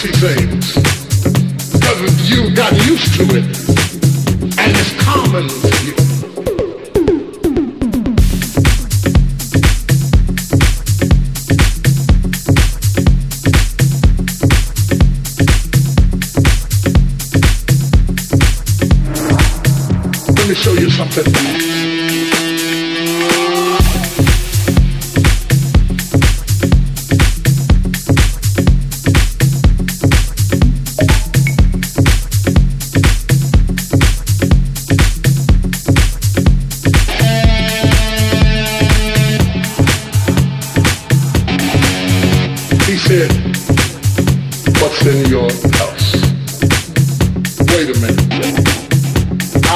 she sings because you've gotten used to it and it's common to you. Let me show you something.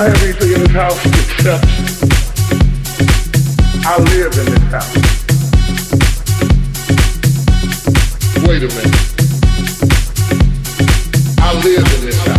everything in this house except I live in this house. Wait a minute. I live in this house.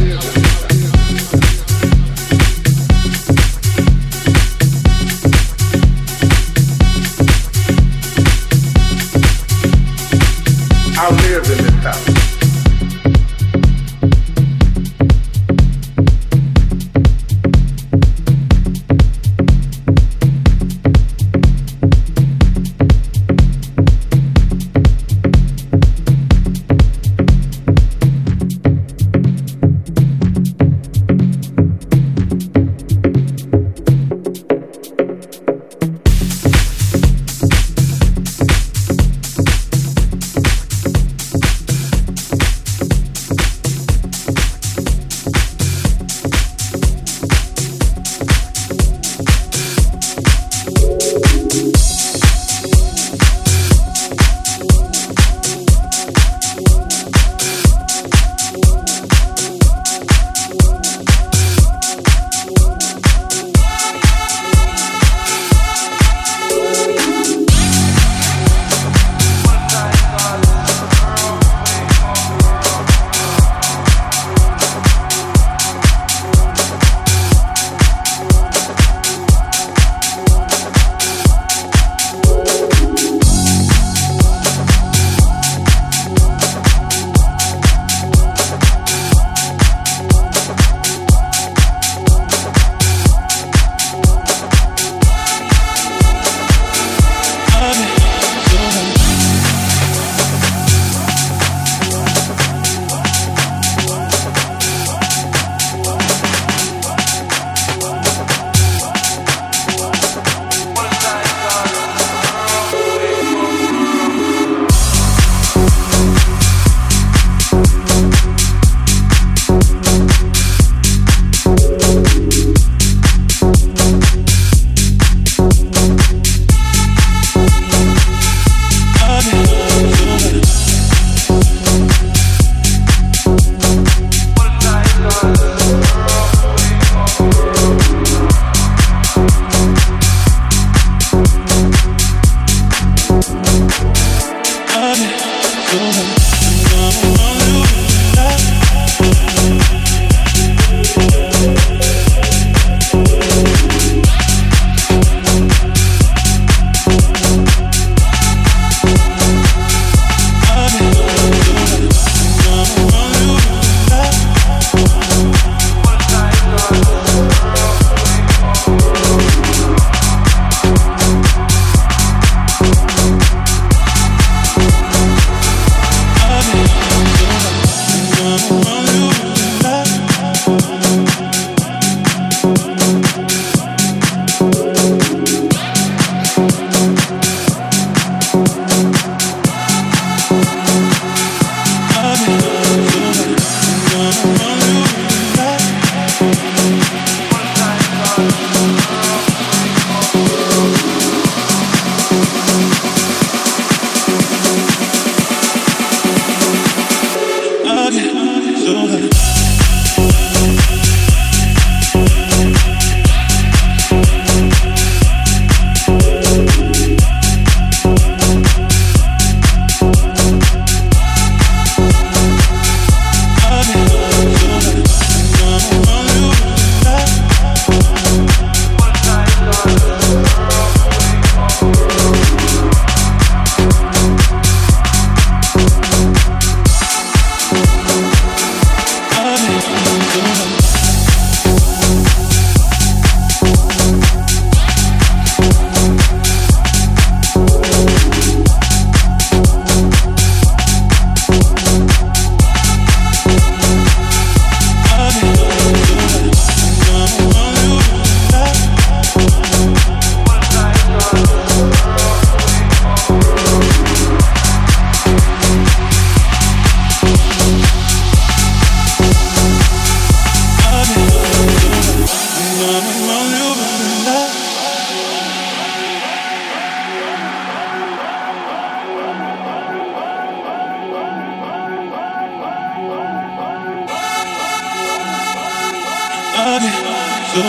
Ooh,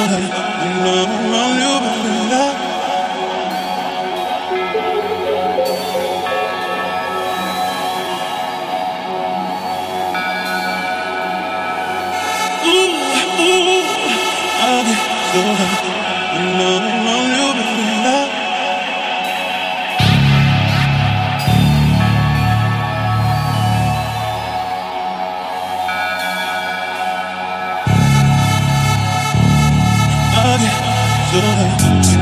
ooh, I'll be good.